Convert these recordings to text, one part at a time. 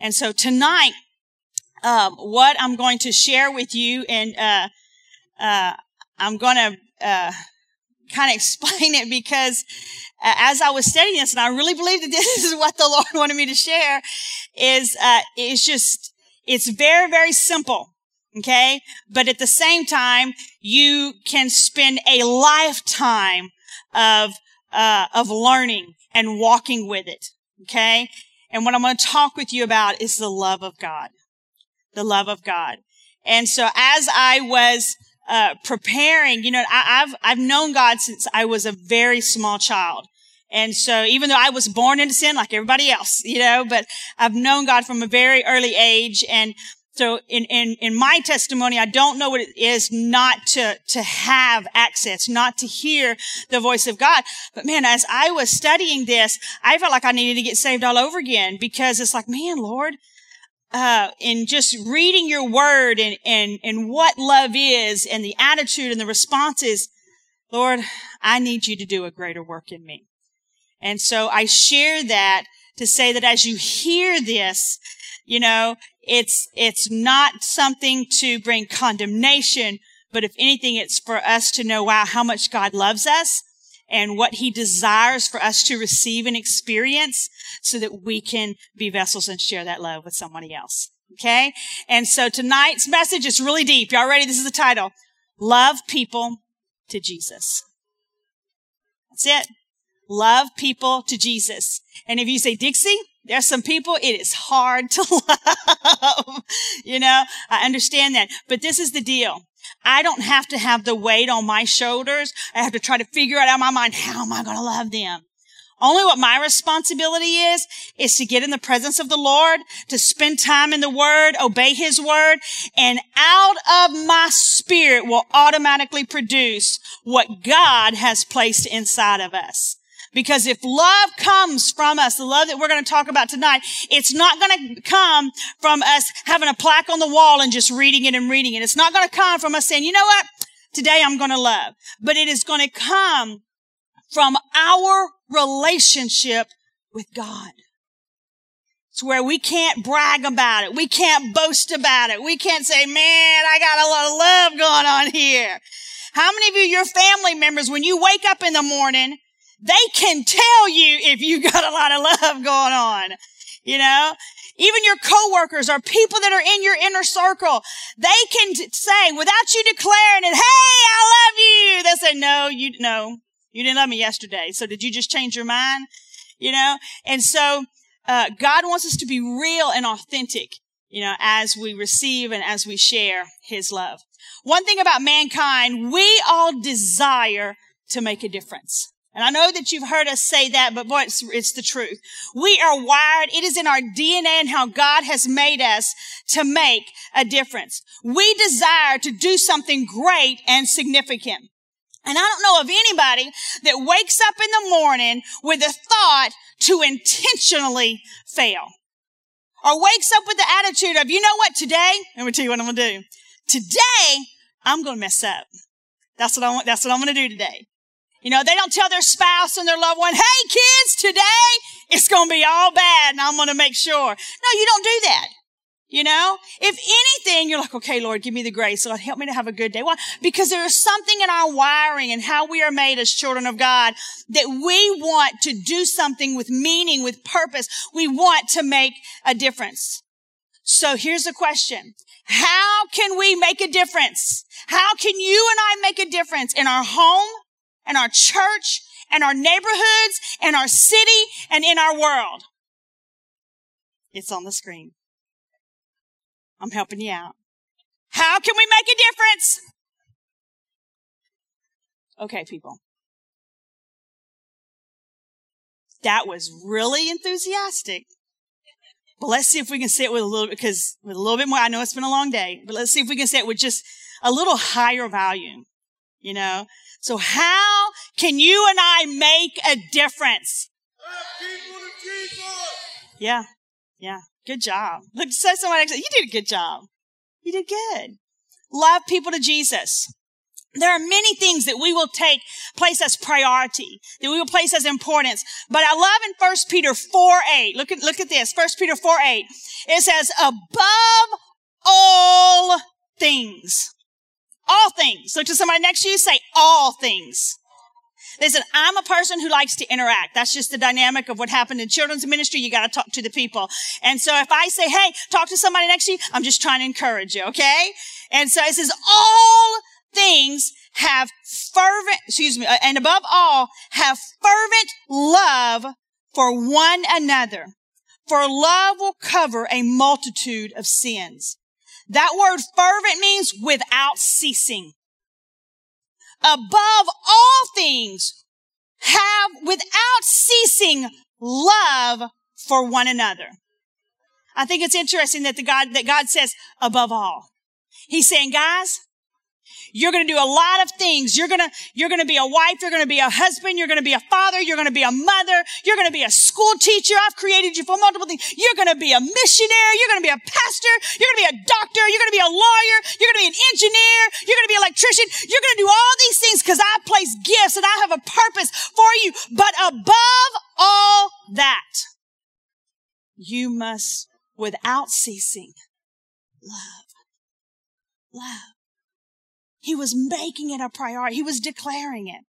And so tonight, um, what I'm going to share with you, and uh, uh, I'm going to uh, kind of explain it because uh, as I was studying this, and I really believe that this is what the Lord wanted me to share, is uh, it's just it's very very simple. Okay, but at the same time, you can spend a lifetime of uh, of learning and walking with it. Okay, and what I'm going to talk with you about is the love of God, the love of God. And so as I was uh, preparing, you know, I, I've I've known God since I was a very small child. And so even though I was born into sin like everybody else, you know, but I've known God from a very early age. And so in, in, in my testimony, I don't know what it is not to, to have access, not to hear the voice of God. But man, as I was studying this, I felt like I needed to get saved all over again because it's like, man, Lord, uh, in just reading your word and, and, and what love is and the attitude and the responses, Lord, I need you to do a greater work in me. And so I share that to say that as you hear this, you know, it's, it's not something to bring condemnation, but if anything, it's for us to know, wow, how much God loves us and what he desires for us to receive and experience so that we can be vessels and share that love with somebody else. Okay. And so tonight's message is really deep. Y'all ready? This is the title. Love people to Jesus. That's it. Love people to Jesus. And if you say, Dixie, there's some people it is hard to love. you know, I understand that. But this is the deal. I don't have to have the weight on my shoulders. I have to try to figure out in my mind, how am I going to love them? Only what my responsibility is, is to get in the presence of the Lord, to spend time in the Word, obey His Word, and out of my spirit will automatically produce what God has placed inside of us. Because if love comes from us, the love that we're going to talk about tonight, it's not going to come from us having a plaque on the wall and just reading it and reading it. It's not going to come from us saying, you know what? Today I'm going to love. But it is going to come from our relationship with God. It's where we can't brag about it. We can't boast about it. We can't say, man, I got a lot of love going on here. How many of you, your family members, when you wake up in the morning, they can tell you if you've got a lot of love going on. You know, even your coworkers or people that are in your inner circle, they can t- say without you declaring it, Hey, I love you. They say, no, you, no, you didn't love me yesterday. So did you just change your mind? You know, and so, uh, God wants us to be real and authentic, you know, as we receive and as we share his love. One thing about mankind, we all desire to make a difference. And I know that you've heard us say that, but boy, it's, it's, the truth. We are wired. It is in our DNA and how God has made us to make a difference. We desire to do something great and significant. And I don't know of anybody that wakes up in the morning with a thought to intentionally fail. Or wakes up with the attitude of, you know what, today, let me tell you what I'm going to do. Today, I'm going to mess up. That's what I want, that's what I'm going to do today. You know, they don't tell their spouse and their loved one, hey kids, today it's going to be all bad and I'm going to make sure. No, you don't do that. You know, if anything, you're like, okay, Lord, give me the grace. Lord, help me to have a good day. Why? Because there is something in our wiring and how we are made as children of God that we want to do something with meaning, with purpose. We want to make a difference. So here's the question. How can we make a difference? How can you and I make a difference in our home, and our church and our neighborhoods and our city and in our world. It's on the screen. I'm helping you out. How can we make a difference? Okay, people. That was really enthusiastic. But let's see if we can say it with a little, because with a little bit more, I know it's been a long day, but let's see if we can say it with just a little higher volume. You know, so how can you and I make a difference? Yeah. Yeah. Good job. Look, say somebody, you did a good job. You did good. Love people to Jesus. There are many things that we will take place as priority, that we will place as importance. But I love in 1 Peter 4 8. Look at, look at this. 1 Peter 4 8. It says, above all things. All things. Look to somebody next to you, say all things. Listen, I'm a person who likes to interact. That's just the dynamic of what happened in children's ministry. You got to talk to the people. And so if I say, hey, talk to somebody next to you, I'm just trying to encourage you, okay? And so it says all things have fervent, excuse me, uh, and above all, have fervent love for one another. For love will cover a multitude of sins. That word fervent means without ceasing. Above all things, have without ceasing love for one another. I think it's interesting that the God, that God says above all. He's saying, guys, you're going to do a lot of things. You're going to, you're going to be a wife. You're going to be a husband. You're going to be a father. You're going to be a mother. You're going to be a school teacher. I've created you for multiple things. You're going to be a missionary. You're going to be a pastor. You're going to be a doctor. You're going to be a lawyer. You're going to be an engineer. You're going to be an electrician. You're going to do all these things because I place gifts and I have a purpose for you. But above all that, you must, without ceasing, love. Love. He was making it a priority. He was declaring it.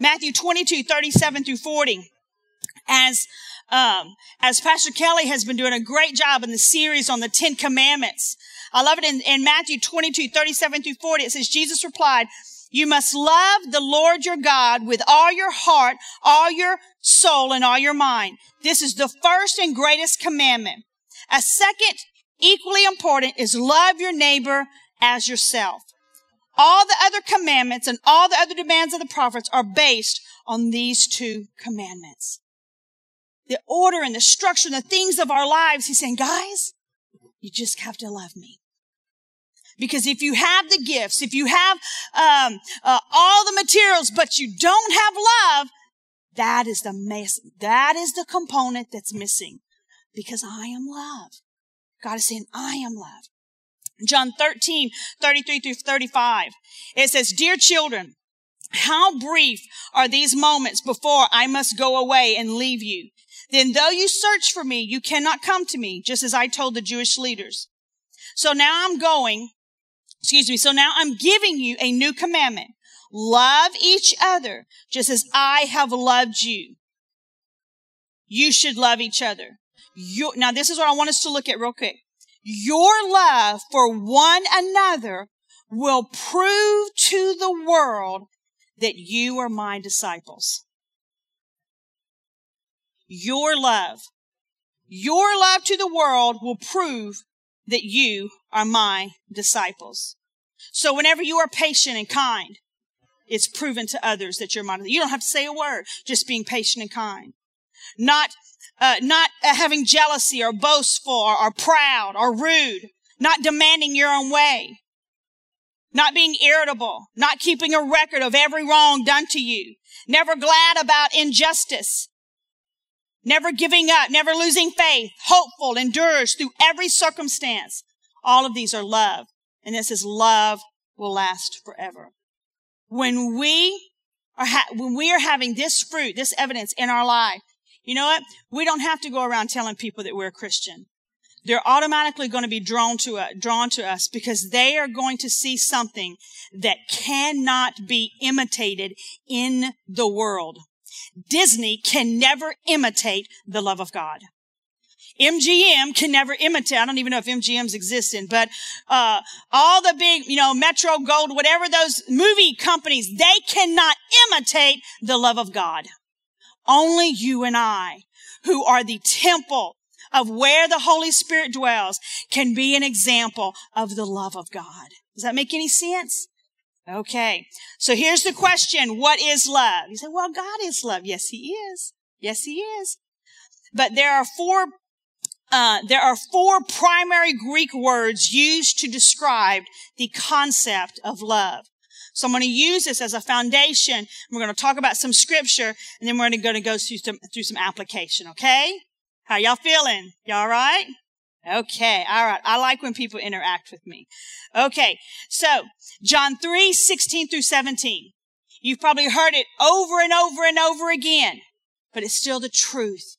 Matthew 22, 37 through 40. As, um, as Pastor Kelly has been doing a great job in the series on the Ten Commandments. I love it in, in Matthew 22, 37 through 40. It says, Jesus replied, you must love the Lord your God with all your heart, all your soul, and all your mind. This is the first and greatest commandment. A second, equally important, is love your neighbor as yourself. All the other commandments and all the other demands of the prophets are based on these two commandments. The order and the structure and the things of our lives, he's saying, guys, you just have to love me. Because if you have the gifts, if you have um, uh, all the materials, but you don't have love, that is the mess. That is the component that's missing. Because I am love. God is saying, I am love. John 13, 33 through 35. It says, Dear children, how brief are these moments before I must go away and leave you? Then though you search for me, you cannot come to me, just as I told the Jewish leaders. So now I'm going, excuse me, so now I'm giving you a new commandment. Love each other, just as I have loved you. You should love each other. You, now this is what I want us to look at real quick. Your love for one another will prove to the world that you are my disciples. Your love, your love to the world will prove that you are my disciples. So whenever you are patient and kind, it's proven to others that you're my. You don't have to say a word, just being patient and kind. Not uh, not uh, having jealousy or boastful or, or proud or rude, not demanding your own way, not being irritable, not keeping a record of every wrong done to you, never glad about injustice, never giving up, never losing faith, hopeful, endures through every circumstance. All of these are love. And this is love will last forever. When we are, ha- when we are having this fruit, this evidence in our life, you know what? We don't have to go around telling people that we're a Christian. They're automatically going to be drawn to us, drawn to us because they are going to see something that cannot be imitated in the world. Disney can never imitate the love of God. MGM can never imitate. I don't even know if MGM's existing, but uh, all the big, you know, Metro Gold, whatever those movie companies, they cannot imitate the love of God. Only you and I, who are the temple of where the Holy Spirit dwells, can be an example of the love of God. Does that make any sense? Okay. So here's the question. What is love? You say, well, God is love. Yes, He is. Yes, He is. But there are four, uh, there are four primary Greek words used to describe the concept of love. So I'm going to use this as a foundation. We're going to talk about some scripture and then we're going to go through some, through some application. Okay. How y'all feeling? Y'all right? Okay. All right. I like when people interact with me. Okay. So John 3, 16 through 17. You've probably heard it over and over and over again, but it's still the truth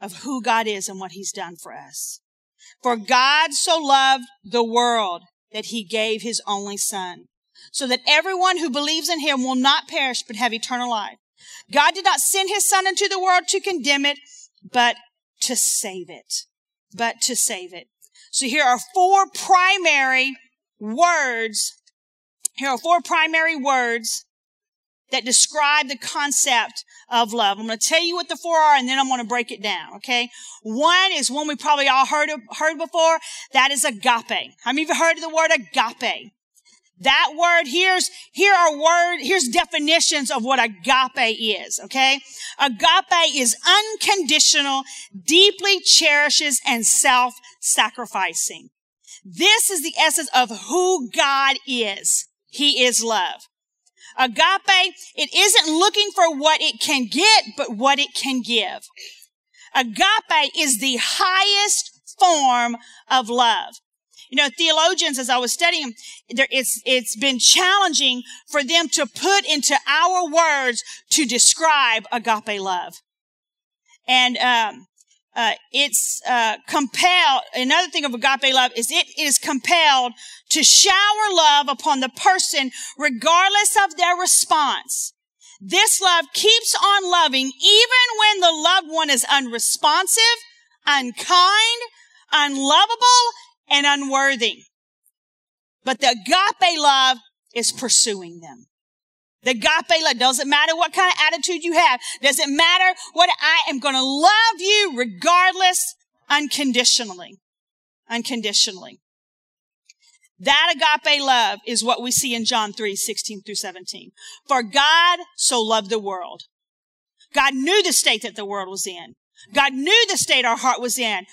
of who God is and what he's done for us. For God so loved the world that he gave his only son so that everyone who believes in him will not perish but have eternal life. God did not send his son into the world to condemn it, but to save it. But to save it. So here are four primary words. Here are four primary words that describe the concept of love. I'm going to tell you what the four are and then I'm going to break it down. Okay. One is one we probably all heard of, heard before. That is agape. How many of you heard of the word agape? That word, here's, here are word, here's definitions of what agape is, okay? Agape is unconditional, deeply cherishes, and self-sacrificing. This is the essence of who God is. He is love. Agape, it isn't looking for what it can get, but what it can give. Agape is the highest form of love. You know, theologians, as I was studying, it's, it's been challenging for them to put into our words to describe agape love. And, um, uh, it's uh, compelled. Another thing of agape love is it is compelled to shower love upon the person regardless of their response. This love keeps on loving even when the loved one is unresponsive, unkind, unlovable, and unworthy. But the agape love is pursuing them. The agape love doesn't matter what kind of attitude you have. Doesn't matter what I am going to love you regardless, unconditionally. Unconditionally. That agape love is what we see in John 3, 16 through 17. For God so loved the world. God knew the state that the world was in. God knew the state our heart was in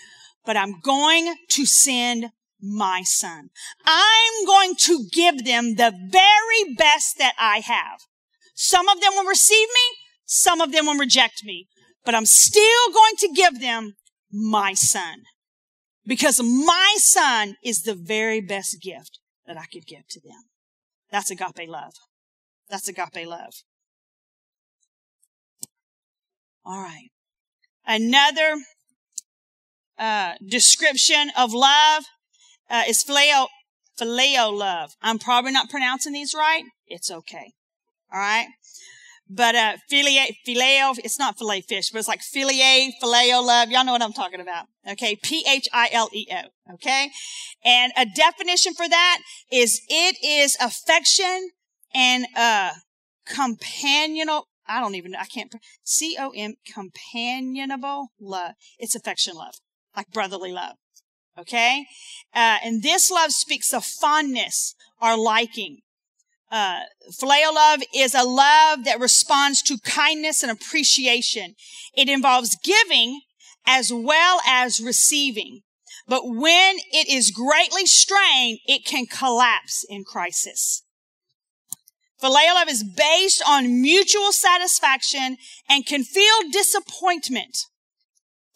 but I'm going to send my son. I'm going to give them the very best that I have. Some of them will receive me. Some of them will reject me, but I'm still going to give them my son because my son is the very best gift that I could give to them. That's agape love. That's agape love. All right. Another uh, description of love uh, is phileo, phileo love. I'm probably not pronouncing these right. It's okay. All right. But, uh, philia, phileo, it's not filet fish, but it's like philia, phileo love. Y'all know what I'm talking about. Okay. P-H-I-L-E-O. Okay. And a definition for that is it is affection and, uh, companionable, I don't even. I can't, C-O-M, companionable love. It's affection love like brotherly love. Okay? Uh, and this love speaks of fondness or liking. Uh, phileo love is a love that responds to kindness and appreciation. It involves giving as well as receiving. But when it is greatly strained, it can collapse in crisis. Phileo love is based on mutual satisfaction and can feel disappointment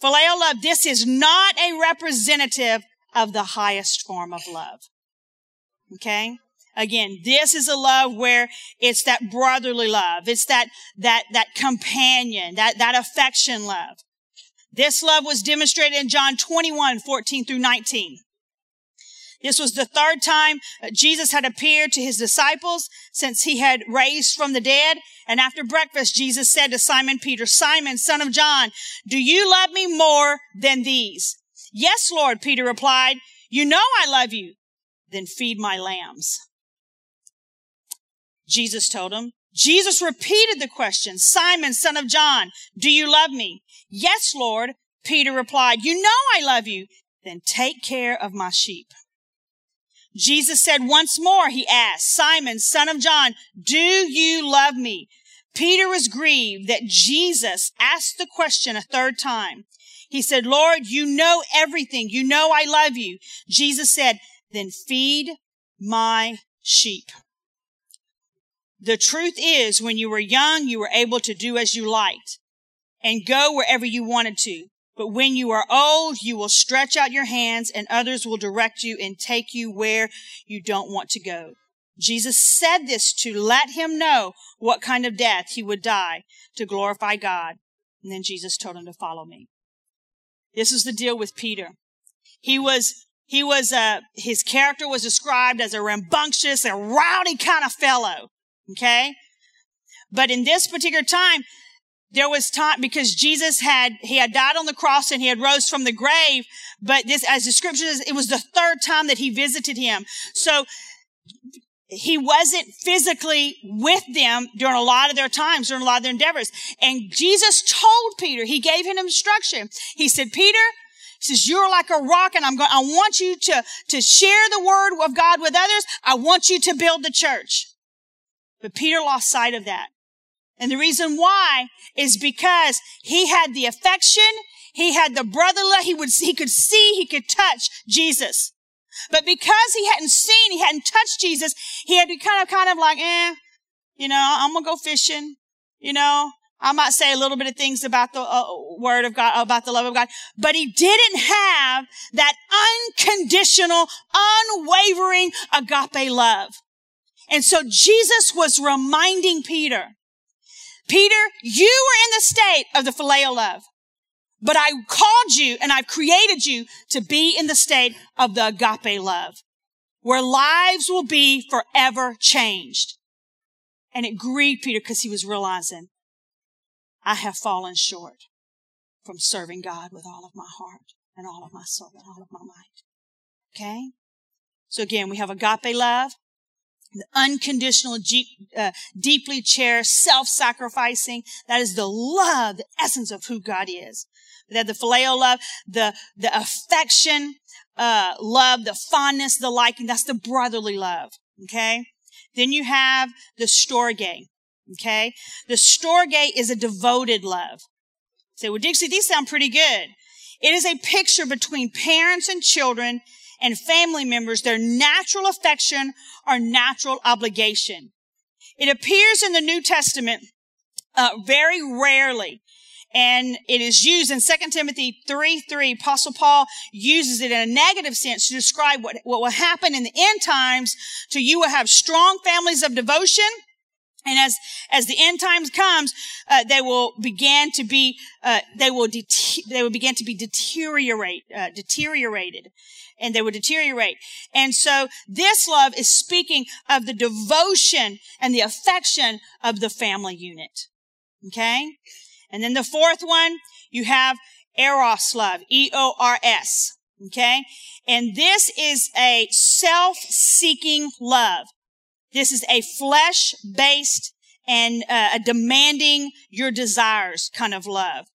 Phileo love, this is not a representative of the highest form of love. Okay? Again, this is a love where it's that brotherly love. It's that, that, that companion, that, that affection love. This love was demonstrated in John 21, 14 through 19. This was the third time uh, Jesus had appeared to his disciples since he had raised from the dead. And after breakfast, Jesus said to Simon Peter, Simon, son of John, do you love me more than these? Yes, Lord, Peter replied. You know I love you. Then feed my lambs. Jesus told him. Jesus repeated the question, Simon, son of John, do you love me? Yes, Lord. Peter replied, you know I love you. Then take care of my sheep. Jesus said once more, he asked, Simon, son of John, do you love me? Peter was grieved that Jesus asked the question a third time. He said, Lord, you know everything. You know I love you. Jesus said, then feed my sheep. The truth is, when you were young, you were able to do as you liked and go wherever you wanted to. But when you are old, you will stretch out your hands and others will direct you and take you where you don't want to go. Jesus said this to let him know what kind of death he would die to glorify God. And then Jesus told him to follow me. This is the deal with Peter. He was, he was, uh, his character was described as a rambunctious and rowdy kind of fellow. Okay. But in this particular time, there was time because Jesus had he had died on the cross and he had rose from the grave. But this, as the scripture says, it was the third time that he visited him. So he wasn't physically with them during a lot of their times, during a lot of their endeavors. And Jesus told Peter, he gave him instruction. He said, Peter, he says, you're like a rock and I'm going, I want you to, to share the word of God with others. I want you to build the church. But Peter lost sight of that. And the reason why is because he had the affection, he had the brotherly, he would, he could see, he could touch Jesus. But because he hadn't seen, he hadn't touched Jesus, he had to kind of, kind of like, eh, you know, I'm gonna go fishing. You know, I might say a little bit of things about the uh, word of God, about the love of God, but he didn't have that unconditional, unwavering agape love. And so Jesus was reminding Peter, Peter, you were in the state of the phileo love. But I called you and I've created you to be in the state of the agape love where lives will be forever changed. And it grieved Peter because he was realizing I have fallen short from serving God with all of my heart and all of my soul and all of my mind. Okay? So again, we have agape love, the unconditional, uh, deeply cherished, self-sacrificing. That is the love, the essence of who God is. That the phileo love, the, the affection, uh, love, the fondness, the liking. That's the brotherly love. Okay. Then you have the storge. Okay. The storge is a devoted love. Say, well, Dixie, these sound pretty good. It is a picture between parents and children and family members, their natural affection or natural obligation. It appears in the New Testament uh, very rarely and it is used in 2 Timothy 3 3. Apostle Paul uses it in a negative sense to describe what, what will happen in the end times to you will have strong families of devotion. And as, as the end times comes, uh, they will begin to be, uh, they will, de- they will begin to be deteriorate, uh, deteriorated and they will deteriorate. And so this love is speaking of the devotion and the affection of the family unit. Okay? And then the fourth one, you have eros love, E-O-R-S. Okay? And this is a self-seeking love. This is a flesh-based and uh, a demanding your desires kind of love.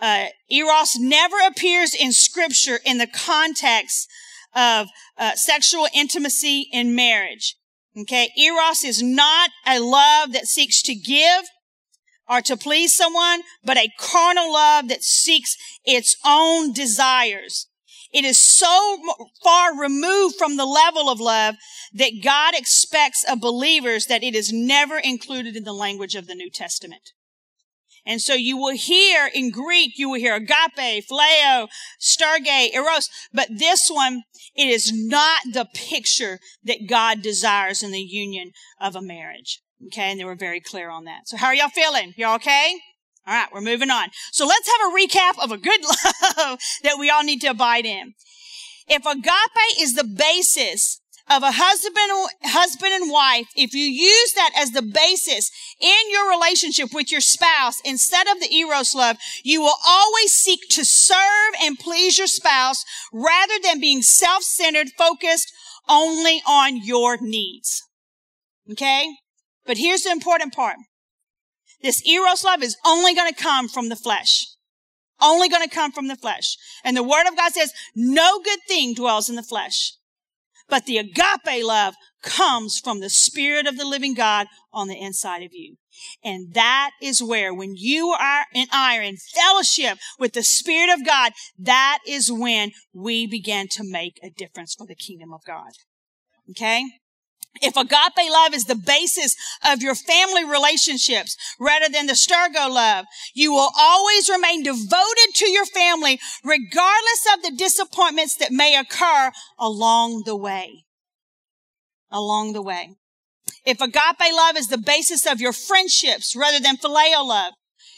Uh, eros never appears in scripture in the context of uh, sexual intimacy in marriage. Okay, eros is not a love that seeks to give or to please someone, but a carnal love that seeks its own desires. It is so far removed from the level of love that God expects of believers that it is never included in the language of the New Testament. And so you will hear in Greek, you will hear agape, phileo, storge, eros, but this one, it is not the picture that God desires in the union of a marriage. Okay. And they were very clear on that. So how are y'all feeling? Y'all okay? All right. We're moving on. So let's have a recap of a good love that we all need to abide in. If agape is the basis of a husband, husband and wife, if you use that as the basis in your relationship with your spouse instead of the eros love, you will always seek to serve and please your spouse rather than being self-centered, focused only on your needs. Okay? But here's the important part. This eros love is only going to come from the flesh. Only going to come from the flesh. And the word of God says, no good thing dwells in the flesh. But the agape love comes from the spirit of the living God on the inside of you. And that is where when you are and I are in fellowship with the spirit of God, that is when we begin to make a difference for the kingdom of God. Okay? If agape love is the basis of your family relationships rather than the storge love, you will always remain devoted to your family regardless of the disappointments that may occur along the way. Along the way. If agape love is the basis of your friendships rather than phileo love,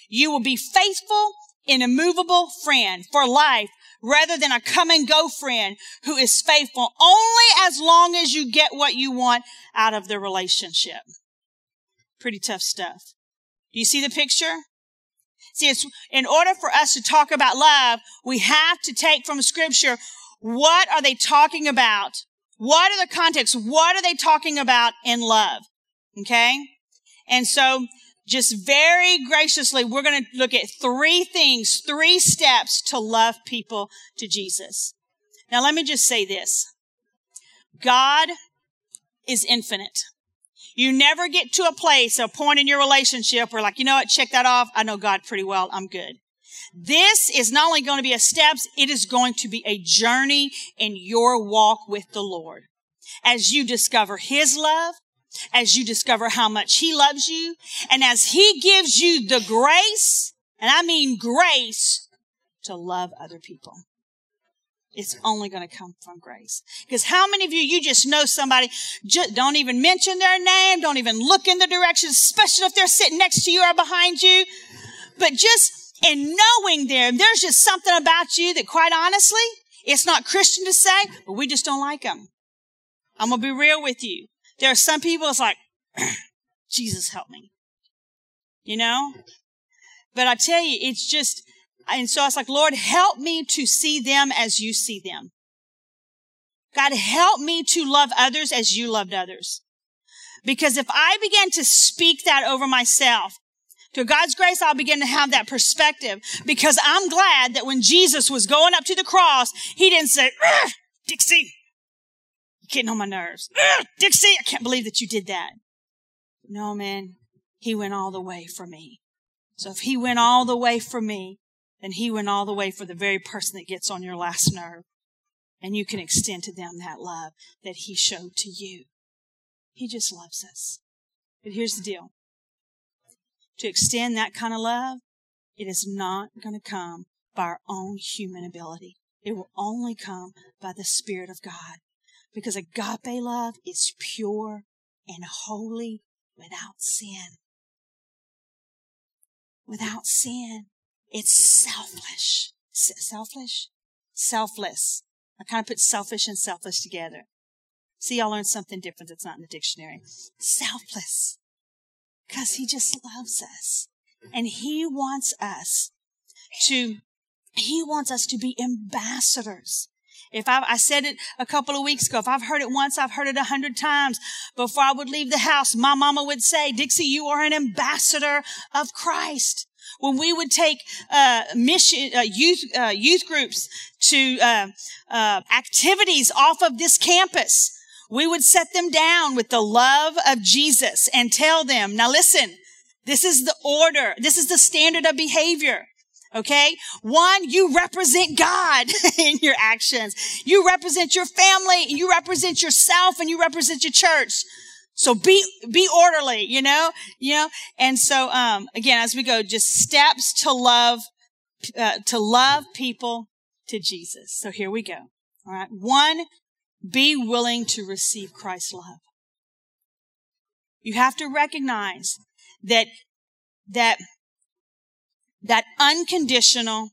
you will be faithful and immovable friend for life rather than a come and go friend who is faithful only as long as you get what you want out of the relationship. Pretty tough stuff. Do you see the picture? See, it's in order for us to talk about love, we have to take from scripture what are they talking about? What are the contexts? What are they talking about in love? Okay? And so just very graciously, we're going to look at three things, three steps to love people to Jesus. Now, let me just say this. God is infinite. You never get to a place, a point in your relationship where like, you know what, check that off. I know God pretty well. I'm good. This is not only going to be a steps, it is going to be a journey in your walk with the Lord. As you discover His love, as you discover how much He loves you, and as He gives you the grace, and I mean grace, to love other people. It's only going to come from grace. Because how many of you, you just know somebody, just don't even mention their name, don't even look in the direction, especially if they're sitting next to you or behind you. But just in knowing them, there's just something about you that quite honestly, it's not Christian to say, but we just don't like them. I'm going to be real with you. There are some people, it's like, Jesus help me. You know? But I tell you, it's just, and so I was like, Lord, help me to see them as you see them. God, help me to love others as you loved others. Because if I begin to speak that over myself, to God's grace, I'll begin to have that perspective because I'm glad that when Jesus was going up to the cross, he didn't say, Dixie, getting on my nerves. Dixie, I can't believe that you did that. No, man, he went all the way for me. So if he went all the way for me, then he went all the way for the very person that gets on your last nerve. And you can extend to them that love that he showed to you. He just loves us. But here's the deal to extend that kind of love, it is not going to come by our own human ability. It will only come by the Spirit of God. Because agape love is pure and holy without sin. Without sin. It's selfish. selfish? Selfless. I kind of put selfish and selfless together. See, I learned something different that's not in the dictionary. Selfless because he just loves us and he wants us to he wants us to be ambassadors if I, I said it a couple of weeks ago, if I've heard it once, I've heard it a hundred times. Before I would leave the house, my mama would say, Dixie, you are an ambassador of Christ. When we would take uh, mission uh, youth uh, youth groups to uh, uh, activities off of this campus, we would set them down with the love of Jesus and tell them, now listen, this is the order. This is the standard of behavior. Okay. One, you represent God in your actions. You represent your family, you represent yourself, and you represent your church. So be, be orderly, you know, you know, and so, um, again, as we go, just steps to love, uh, to love people to Jesus. So here we go. All right. One, be willing to receive Christ's love. You have to recognize that, that, that unconditional,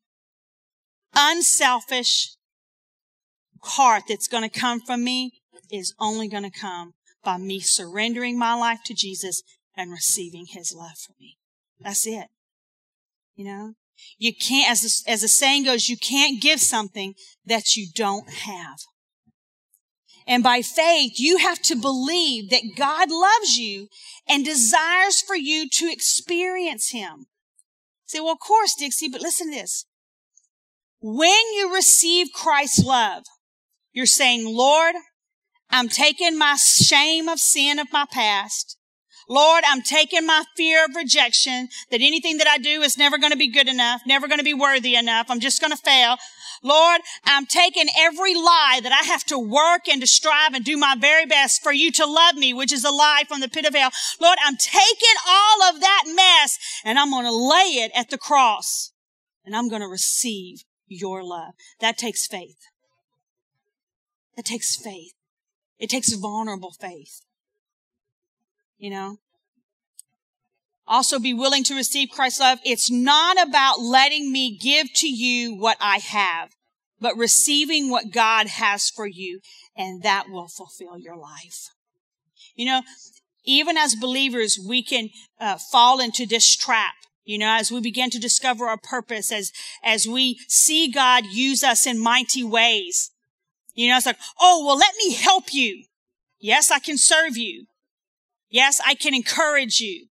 unselfish heart that's going to come from me is only going to come by me surrendering my life to Jesus and receiving his love for me. That's it. You know, you can't, as the, as the saying goes, you can't give something that you don't have. And by faith, you have to believe that God loves you and desires for you to experience Him. Say, well, of course, Dixie, but listen to this. When you receive Christ's love, you're saying, Lord, I'm taking my shame of sin of my past. Lord, I'm taking my fear of rejection, that anything that I do is never going to be good enough, never going to be worthy enough. I'm just going to fail. Lord, I'm taking every lie that I have to work and to strive and do my very best for you to love me, which is a lie from the pit of hell. Lord, I'm taking all of that mess and I'm going to lay it at the cross and I'm going to receive your love. That takes faith. That takes faith. It takes vulnerable faith. You know? Also be willing to receive Christ's love. It's not about letting me give to you what I have, but receiving what God has for you, and that will fulfill your life. You know, even as believers, we can uh, fall into this trap. You know, as we begin to discover our purpose, as, as we see God use us in mighty ways. You know, it's like, oh, well, let me help you. Yes, I can serve you. Yes, I can encourage you.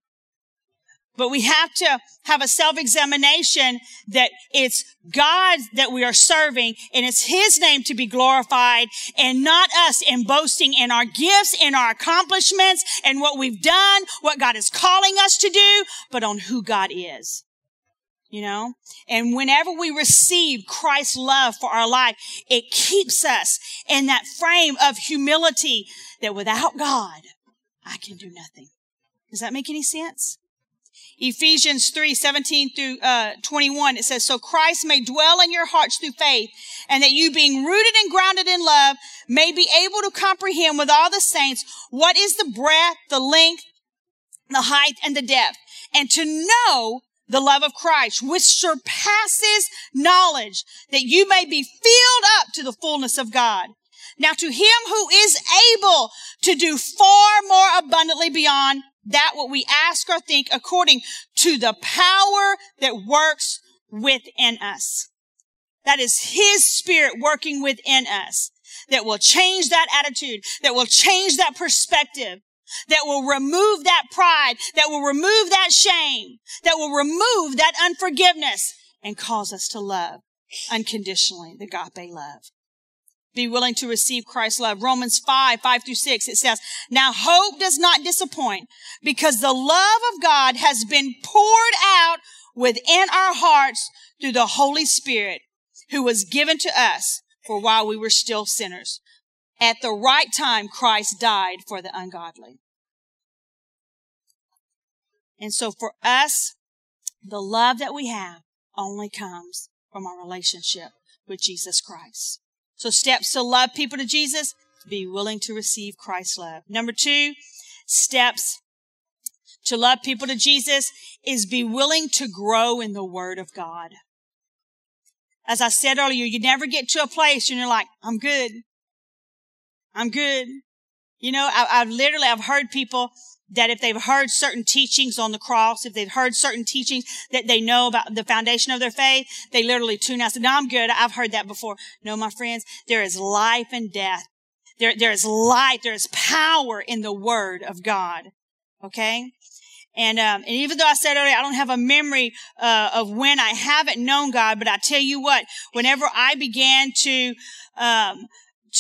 But we have to have a self-examination that it's God that we are serving and it's His name to be glorified and not us in boasting in our gifts, in our accomplishments and what we've done, what God is calling us to do, but on who God is. You know? And whenever we receive Christ's love for our life, it keeps us in that frame of humility that without God, I can do nothing. Does that make any sense? Ephesians 3, 17 through uh, 21, it says, So Christ may dwell in your hearts through faith, and that you being rooted and grounded in love may be able to comprehend with all the saints what is the breadth, the length, the height, and the depth, and to know the love of Christ, which surpasses knowledge, that you may be filled up to the fullness of God. Now to him who is able to do far more abundantly beyond that what we ask or think according to the power that works within us. That is His Spirit working within us that will change that attitude, that will change that perspective, that will remove that pride, that will remove that shame, that will remove that unforgiveness and cause us to love unconditionally, the agape love be willing to receive Christ's love. Romans 5, 5 through 6, it says, Now hope does not disappoint because the love of God has been poured out within our hearts through the Holy Spirit who was given to us for while we were still sinners. At the right time, Christ died for the ungodly. And so for us, the love that we have only comes from our relationship with Jesus Christ. So steps to love people to Jesus, be willing to receive Christ's love. Number two, steps to love people to Jesus is be willing to grow in the word of God. As I said earlier, you never get to a place and you're like, I'm good. I'm good. You know, I, have literally, I've heard people that if they've heard certain teachings on the cross, if they've heard certain teachings that they know about the foundation of their faith, they literally tune out. Say, no, I'm good. I've heard that before. No, my friends, there is life and death. There, there is life. There is power in the word of God. Okay. And, um, and even though I said earlier, I don't have a memory, uh, of when I haven't known God, but I tell you what, whenever I began to, um,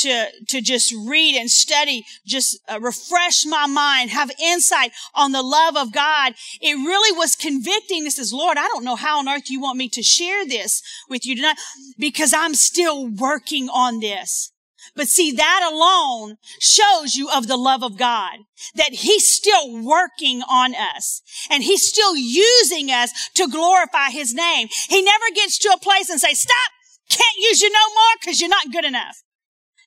to, to just read and study, just uh, refresh my mind, have insight on the love of God. It really was convicting. This is, Lord, I don't know how on earth you want me to share this with you tonight because I'm still working on this. But see, that alone shows you of the love of God, that he's still working on us and he's still using us to glorify his name. He never gets to a place and say, stop, can't use you no more because you're not good enough.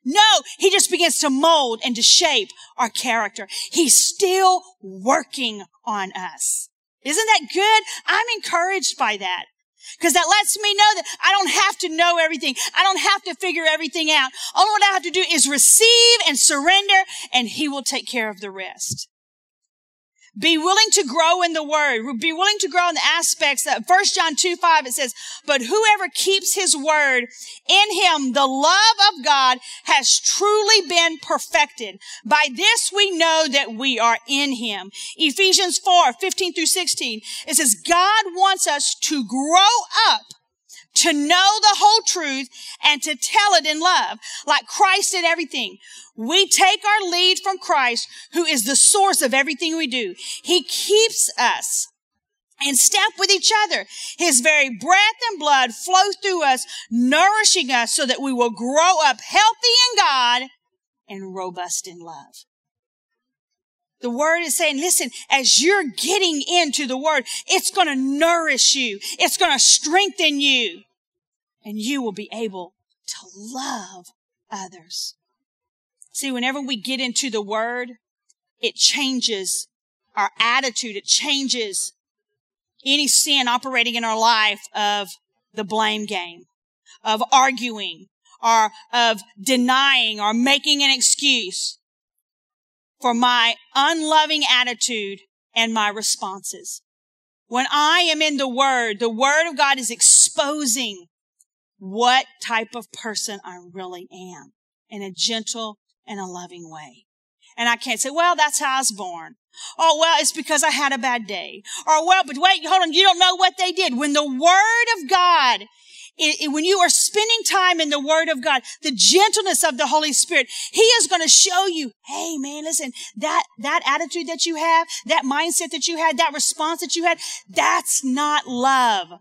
No, he just begins to mold and to shape our character. He's still working on us. Isn't that good? I'm encouraged by that. Because that lets me know that I don't have to know everything. I don't have to figure everything out. All what I have to do is receive and surrender and he will take care of the rest. Be willing to grow in the word. Be willing to grow in the aspects that 1 John 2, 5, it says, but whoever keeps his word in him, the love of God has truly been perfected. By this we know that we are in him. Ephesians 4, 15 through 16, it says, God wants us to grow up to know the whole truth and to tell it in love, like Christ did everything. We take our lead from Christ, who is the source of everything we do. He keeps us in step with each other. His very breath and blood flow through us, nourishing us so that we will grow up healthy in God and robust in love. The word is saying, listen, as you're getting into the word, it's going to nourish you. It's going to strengthen you and you will be able to love others. See, whenever we get into the word, it changes our attitude. It changes any sin operating in our life of the blame game, of arguing, or of denying or making an excuse for my unloving attitude and my responses. When I am in the Word, the Word of God is exposing what type of person I really am in a gentle and a loving way. And I can't say, well, that's how I was born. Oh, well, it's because I had a bad day. Or, well, but wait, hold on. You don't know what they did. When the Word of God it, when you are spending time in the Word of God, the gentleness of the Holy Spirit, He is going to show you, hey man, listen, that, that attitude that you have, that mindset that you had, that response that you had, that's not love.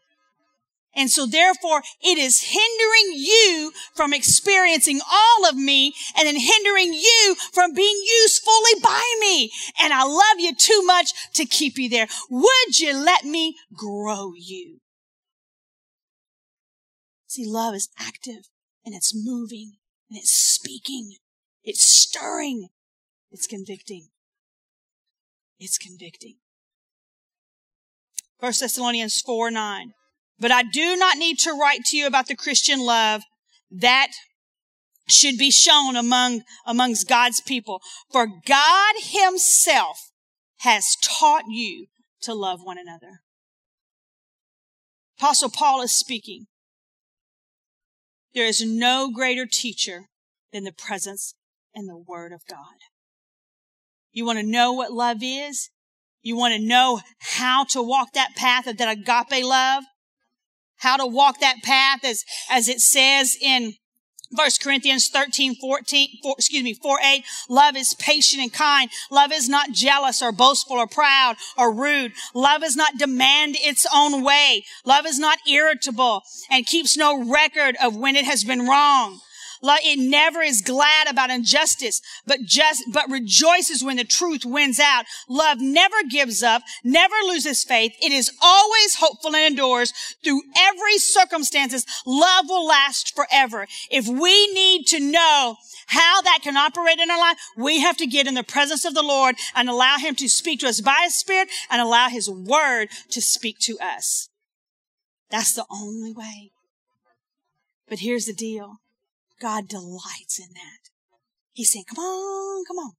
And so therefore, it is hindering you from experiencing all of me and then hindering you from being used fully by me. And I love you too much to keep you there. Would you let me grow you? See, love is active and it's moving and it's speaking. It's stirring. It's convicting. It's convicting. First Thessalonians 4 9. But I do not need to write to you about the Christian love that should be shown among, amongst God's people. For God himself has taught you to love one another. Apostle Paul is speaking. There is no greater teacher than the presence and the word of God. You want to know what love is? You want to know how to walk that path of that agape love? How to walk that path as, as it says in First Corinthians 13, 14, 4, excuse me, 4, 8. Love is patient and kind. Love is not jealous or boastful or proud or rude. Love does not demand its own way. Love is not irritable and keeps no record of when it has been wrong. It never is glad about injustice, but just, but rejoices when the truth wins out. Love never gives up, never loses faith. It is always hopeful and endures through every circumstances. Love will last forever. If we need to know how that can operate in our life, we have to get in the presence of the Lord and allow Him to speak to us by His Spirit and allow His Word to speak to us. That's the only way. But here's the deal. God delights in that. He's saying, come on, come on,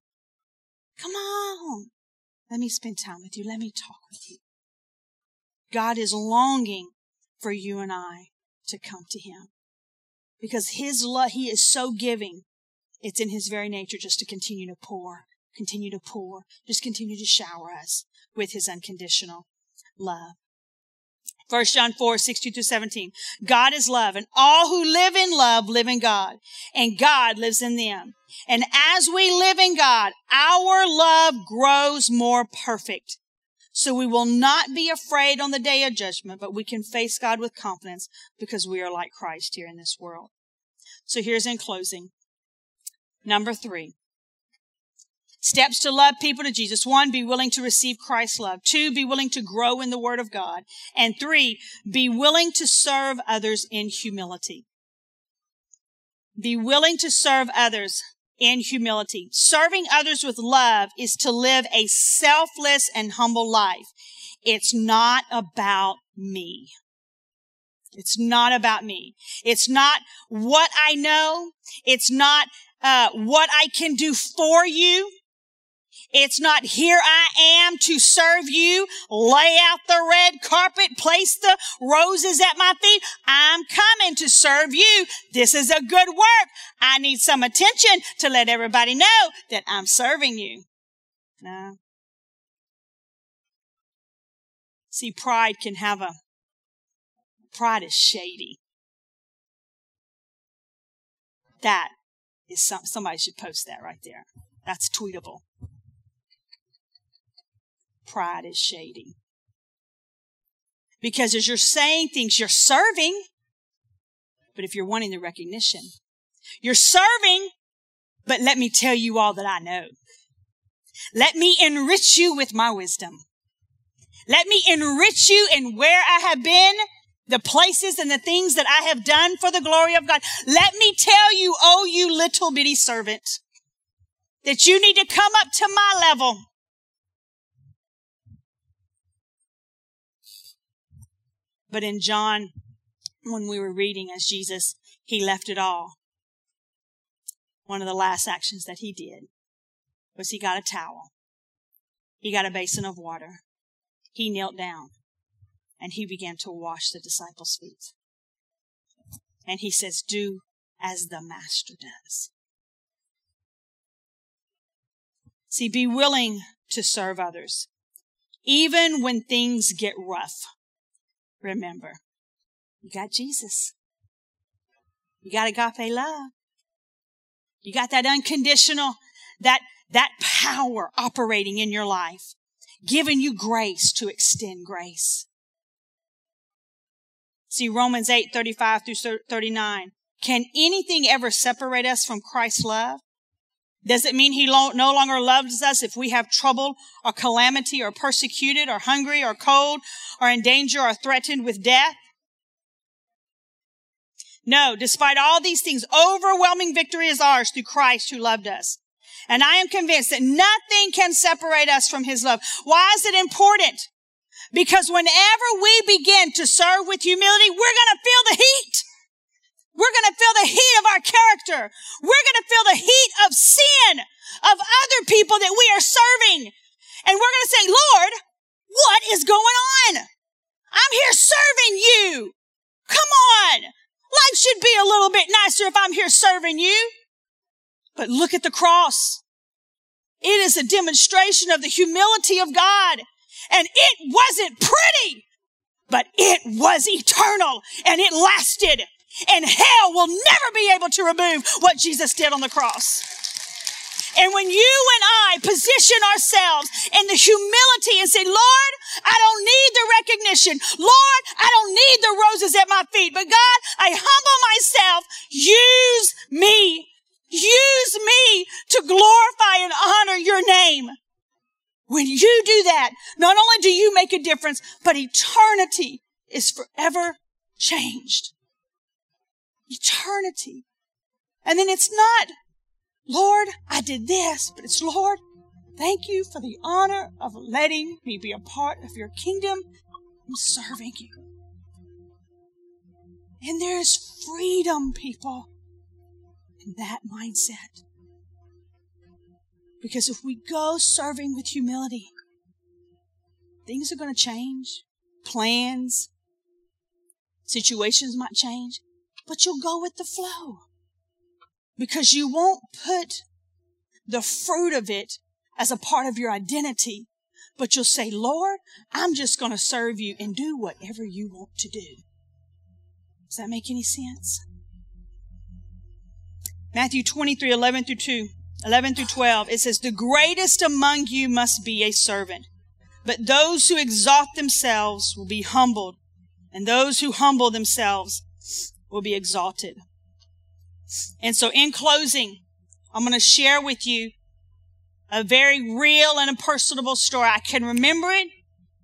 come on. Let me spend time with you. Let me talk with you. God is longing for you and I to come to Him because His love, He is so giving. It's in His very nature just to continue to pour, continue to pour, just continue to shower us with His unconditional love. 1 John 4, 16 to 17. God is love and all who live in love live in God and God lives in them. And as we live in God, our love grows more perfect. So we will not be afraid on the day of judgment, but we can face God with confidence because we are like Christ here in this world. So here's in closing. Number three. Steps to love people to Jesus. One, be willing to receive Christ's love. Two, be willing to grow in the Word of God. And three, be willing to serve others in humility. Be willing to serve others in humility. Serving others with love is to live a selfless and humble life. It's not about me. It's not about me. It's not what I know. It's not uh, what I can do for you. It's not here I am to serve you, lay out the red carpet, place the roses at my feet. I'm coming to serve you. This is a good work. I need some attention to let everybody know that I'm serving you. No. See, pride can have a, pride is shady. That is some, somebody should post that right there. That's tweetable pride is shady. Because as you're saying things, you're serving. But if you're wanting the recognition, you're serving, but let me tell you all that I know. Let me enrich you with my wisdom. Let me enrich you in where I have been, the places and the things that I have done for the glory of God. Let me tell you, oh, you little bitty servant, that you need to come up to my level. But in John, when we were reading as Jesus, he left it all. One of the last actions that he did was he got a towel. He got a basin of water. He knelt down and he began to wash the disciples' feet. And he says, do as the master does. See, be willing to serve others, even when things get rough. Remember, you got Jesus. You got agape love. You got that unconditional, that, that power operating in your life, giving you grace to extend grace. See Romans 8, 35 through 39. Can anything ever separate us from Christ's love? Does it mean he lo- no longer loves us if we have trouble or calamity or persecuted or hungry or cold or in danger or threatened with death? No, despite all these things, overwhelming victory is ours through Christ who loved us. And I am convinced that nothing can separate us from his love. Why is it important? Because whenever we begin to serve with humility, we're going to feel the heat. We're going to feel the heat of our character. We're going to feel the heat of sin of other people that we are serving. And we're going to say, Lord, what is going on? I'm here serving you. Come on. Life should be a little bit nicer if I'm here serving you. But look at the cross. It is a demonstration of the humility of God. And it wasn't pretty, but it was eternal and it lasted. And hell will never be able to remove what Jesus did on the cross. And when you and I position ourselves in the humility and say, Lord, I don't need the recognition. Lord, I don't need the roses at my feet. But God, I humble myself. Use me. Use me to glorify and honor your name. When you do that, not only do you make a difference, but eternity is forever changed. Eternity. And then it's not, Lord, I did this, but it's Lord, thank you for the honor of letting me be a part of your kingdom and serving you. And there is freedom, people, in that mindset. Because if we go serving with humility, things are going to change. Plans, situations might change, but you'll go with the flow. Because you won't put the fruit of it as a part of your identity, but you'll say, Lord, I'm just going to serve you and do whatever you want to do. Does that make any sense? Matthew 23, 11 through 2. 11 through 12, it says, The greatest among you must be a servant, but those who exalt themselves will be humbled, and those who humble themselves will be exalted. And so in closing, I'm going to share with you a very real and a personable story. I can remember it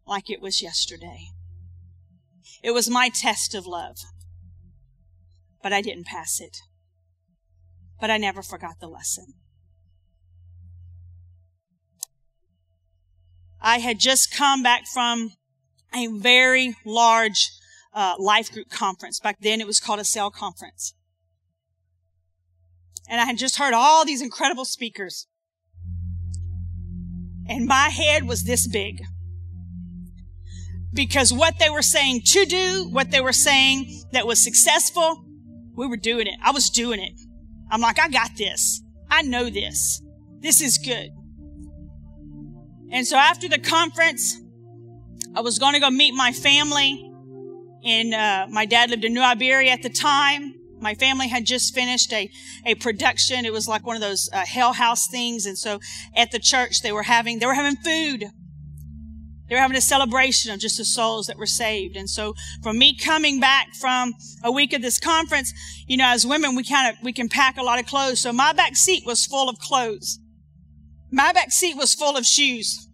like it was yesterday. It was my test of love, but I didn't pass it. But I never forgot the lesson. I had just come back from a very large uh, life group conference. Back then it was called a cell conference. And I had just heard all these incredible speakers. And my head was this big. Because what they were saying to do, what they were saying that was successful, we were doing it. I was doing it. I'm like, I got this. I know this. This is good. And so after the conference, I was going to go meet my family. And uh, my dad lived in New Iberia at the time. My family had just finished a, a production. It was like one of those uh, hell house things. And so at the church, they were having, they were having food. They were having a celebration of just the souls that were saved. And so for me coming back from a week of this conference, you know, as women, we kind of, we can pack a lot of clothes. So my back seat was full of clothes. My back seat was full of shoes.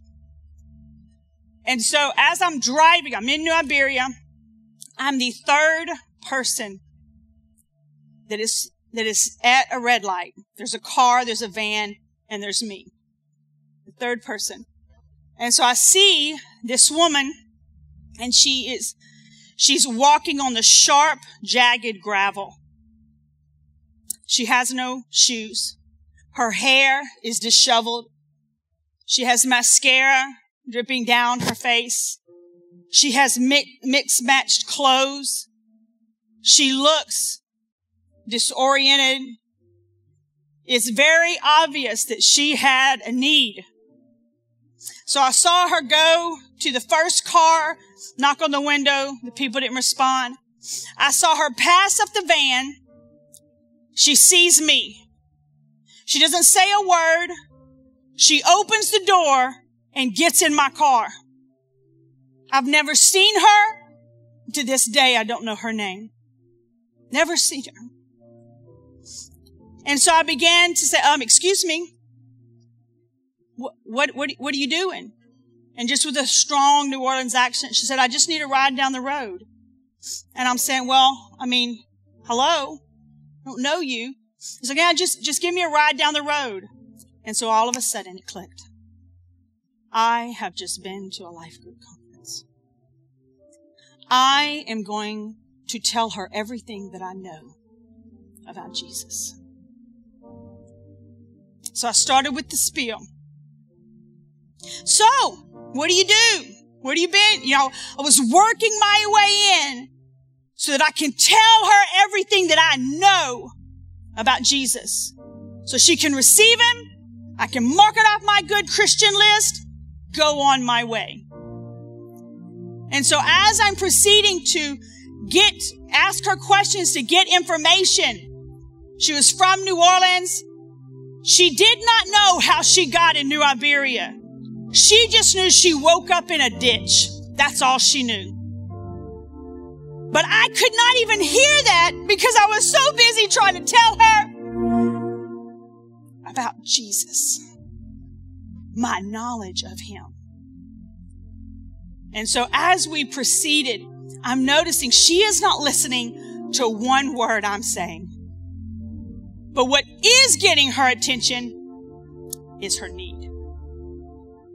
And so as I'm driving, I'm in New Iberia. I'm the third person that is, that is at a red light. There's a car, there's a van, and there's me. The third person. And so I see this woman and she is, she's walking on the sharp, jagged gravel. She has no shoes. Her hair is disheveled. She has mascara dripping down her face. She has mixed matched clothes. She looks disoriented. It's very obvious that she had a need. So I saw her go to the first car, knock on the window. The people didn't respond. I saw her pass up the van. She sees me. She doesn't say a word. She opens the door and gets in my car. I've never seen her. To this day, I don't know her name. Never seen her. And so I began to say, um, excuse me. What, what, what, what are you doing? And just with a strong New Orleans accent, she said, I just need a ride down the road. And I'm saying, well, I mean, hello? I don't know you. He's like, yeah, just, just give me a ride down the road. And so all of a sudden it clicked. I have just been to a life group conference. I am going to tell her everything that I know about Jesus. So I started with the spiel. So, what do you do? Where do you been? You know, I was working my way in so that I can tell her everything that I know about Jesus. So she can receive him. I can mark it off my good Christian list, go on my way. And so as I'm proceeding to get, ask her questions to get information, she was from New Orleans. She did not know how she got in New Iberia. She just knew she woke up in a ditch. That's all she knew. But I could not even hear that because I was so busy trying to tell her about Jesus, my knowledge of him. And so as we proceeded, I'm noticing she is not listening to one word I'm saying. But what is getting her attention is her need.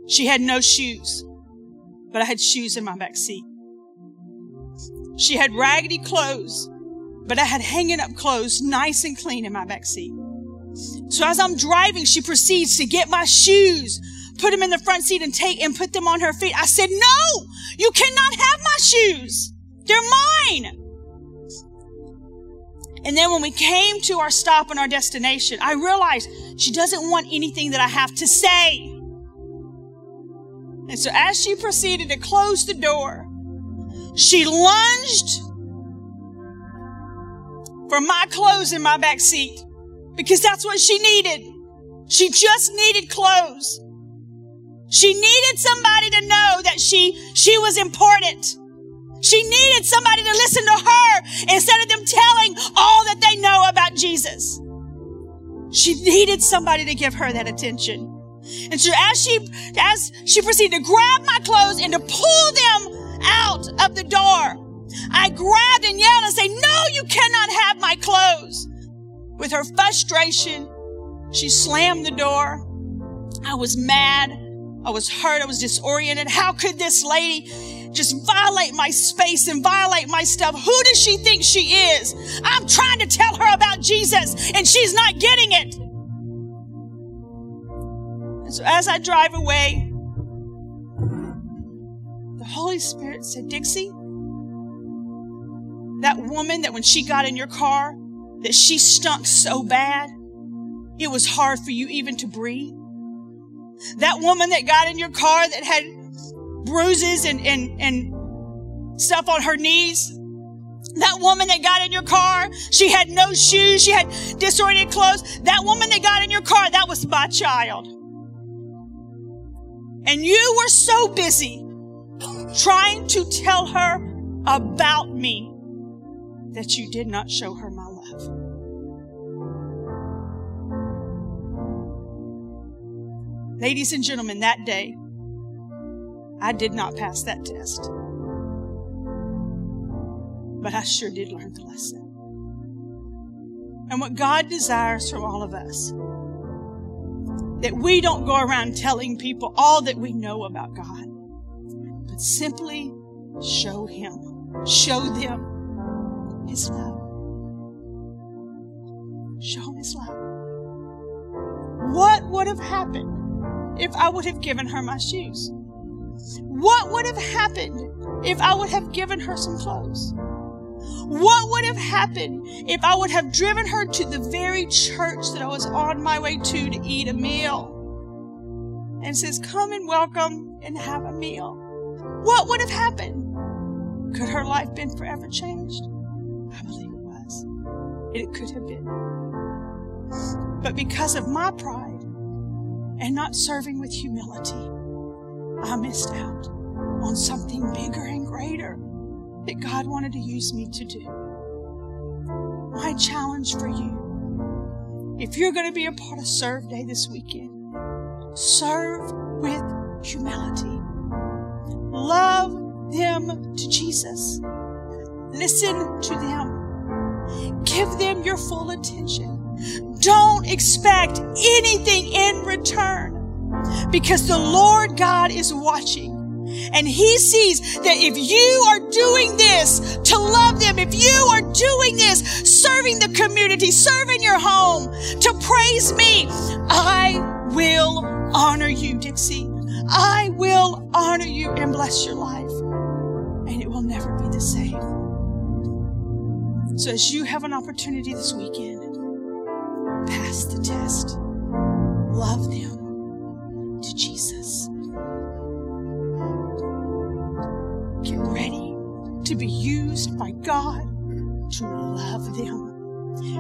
She had no shoes, but I had shoes in my back seat. She had raggedy clothes, but I had hanging up clothes nice and clean in my back seat. So as I'm driving, she proceeds to get my shoes, put them in the front seat and take and put them on her feet. I said, no, you cannot have my shoes. They're mine. And then when we came to our stop and our destination, I realized she doesn't want anything that I have to say. And so as she proceeded to close the door, she lunged for my clothes in my back seat because that's what she needed. She just needed clothes. She needed somebody to know that she, she was important. She needed somebody to listen to her instead of them telling all that they know about Jesus. She needed somebody to give her that attention. And so as she, as she proceeded to grab my clothes and to pull them out of the door, I grabbed and yelled and said, no, you cannot have my clothes. With her frustration, she slammed the door. I was mad. I was hurt. I was disoriented. How could this lady just violate my space and violate my stuff? Who does she think she is? I'm trying to tell her about Jesus and she's not getting it. And so as I drive away, the Holy Spirit said, Dixie, that woman that when she got in your car, that she stunk so bad, it was hard for you even to breathe. That woman that got in your car that had bruises and, and, and stuff on her knees, that woman that got in your car, she had no shoes, she had disoriented clothes. That woman that got in your car, that was my child. And you were so busy trying to tell her about me that you did not show her my love. Ladies and gentlemen, that day, I did not pass that test. But I sure did learn the lesson. And what God desires from all of us, that we don't go around telling people all that we know about God, but simply show Him, show them His love. Show His love. What would have happened if I would have given her my shoes? What would have happened if I would have given her some clothes? What would have happened if I would have driven her to the very church that I was on my way to to eat a meal? And says, Come and welcome and have a meal. What would have happened? Could her life been forever changed? I believe it was. It could have been. But because of my pride, and not serving with humility, I missed out on something bigger and greater that God wanted to use me to do. My challenge for you, if you're going to be a part of Serve Day this weekend, serve with humility. Love them to Jesus. Listen to them. Give them your full attention. Don't expect anything in return because the Lord God is watching. And he sees that if you are doing this to love them, if you are doing this, serving the community, serving your home, to praise me, I will honor you, Dixie. I will honor you and bless your life. And it will never be the same. So as you have an opportunity this weekend, pass the test. Love them to Jesus. Get ready to be used by God to love them.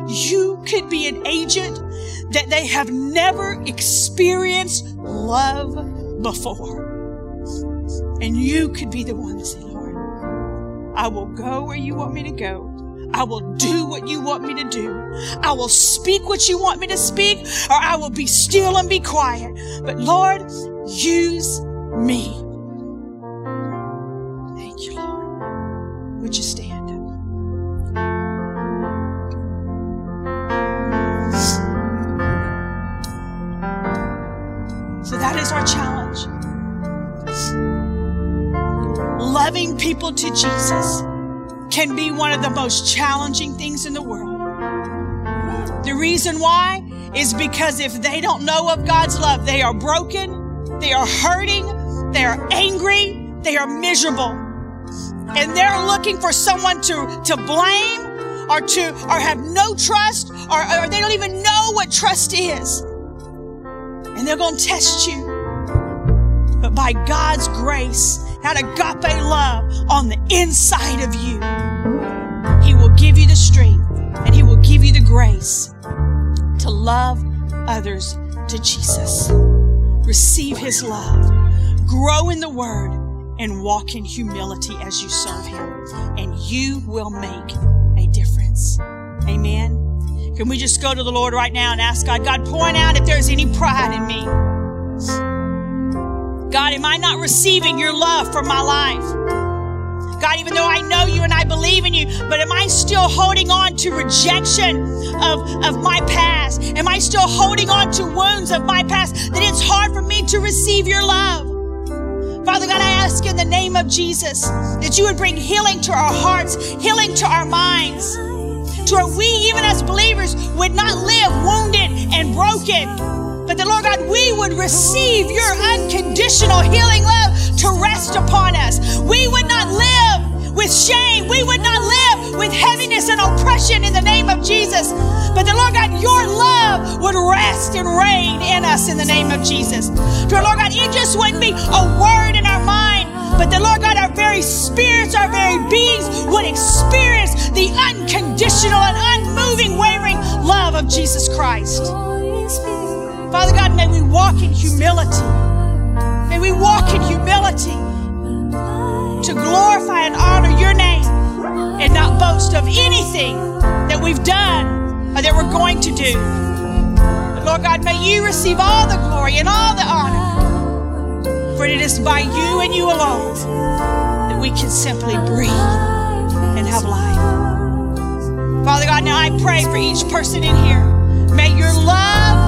You could be an agent that they have never experienced love before. And you could be the one to say, Lord, I will go where you want me to go I will do what you want me to do. I will speak what you want me to speak, or I will be still and be quiet. But Lord, use me. Thank you, Lord. Would you stand? So that is our challenge. Loving people to Jesus can be one of the most challenging things in the world. The reason why is because if they don't know of God's love, they are broken, they are hurting, they are angry, they are miserable. And they're looking for someone to, to blame or to or have no trust or, or they don't even know what trust is. And they're to test you. But by God's grace, that agape love on the inside of you. He will give you the strength and He will give you the grace to love others to Jesus. Receive His love, grow in the Word, and walk in humility as you serve Him, and you will make a difference. Amen. Can we just go to the Lord right now and ask God, God, point out if there's any pride in me? God, am I not receiving your love for my life? God, even though I know you and I believe in you, but am I still holding on to rejection of, of my past? Am I still holding on to wounds of my past that it's hard for me to receive your love? Father God, I ask in the name of Jesus that you would bring healing to our hearts, healing to our minds, to where we, even as believers, would not live wounded and broken but that, Lord God, we would receive your unconditional healing love to rest upon us. We would not live with shame. We would not live with heaviness and oppression in the name of Jesus. But that, Lord God, your love would rest and reign in us in the name of Jesus. Dear Lord God, it just wouldn't be a word in our mind, but the Lord God, our very spirits, our very beings would experience the unconditional and unmoving, wavering love of Jesus Christ. Father God, may we walk in humility. May we walk in humility. to glorify and honor your name and not boast of anything that we've done or that we're going to do. But Lord God, may you receive all the glory and all the honor. For it is by you and you alone that we can simply breathe and have life. Father God, now I pray for each person in here. May your love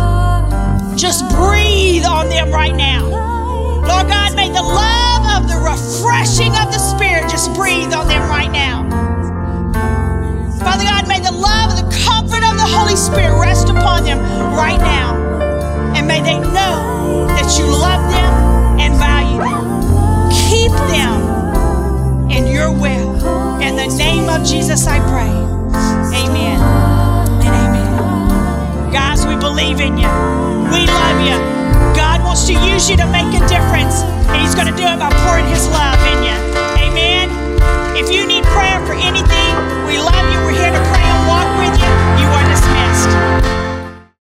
just breathe on them right now. Lord God, may the love of the refreshing of the Spirit just breathe on them right now. Father God, may the love and the comfort of the Holy Spirit rest upon them right now. And may they know that you love them and value them. Keep them in your will. In the name of Jesus, I pray. Amen amen. Guys, we believe in you. We love you. God wants to use you to make a difference, and He's going to do it by pouring His love in you. Amen. If you need prayer for anything, we love you. We're here to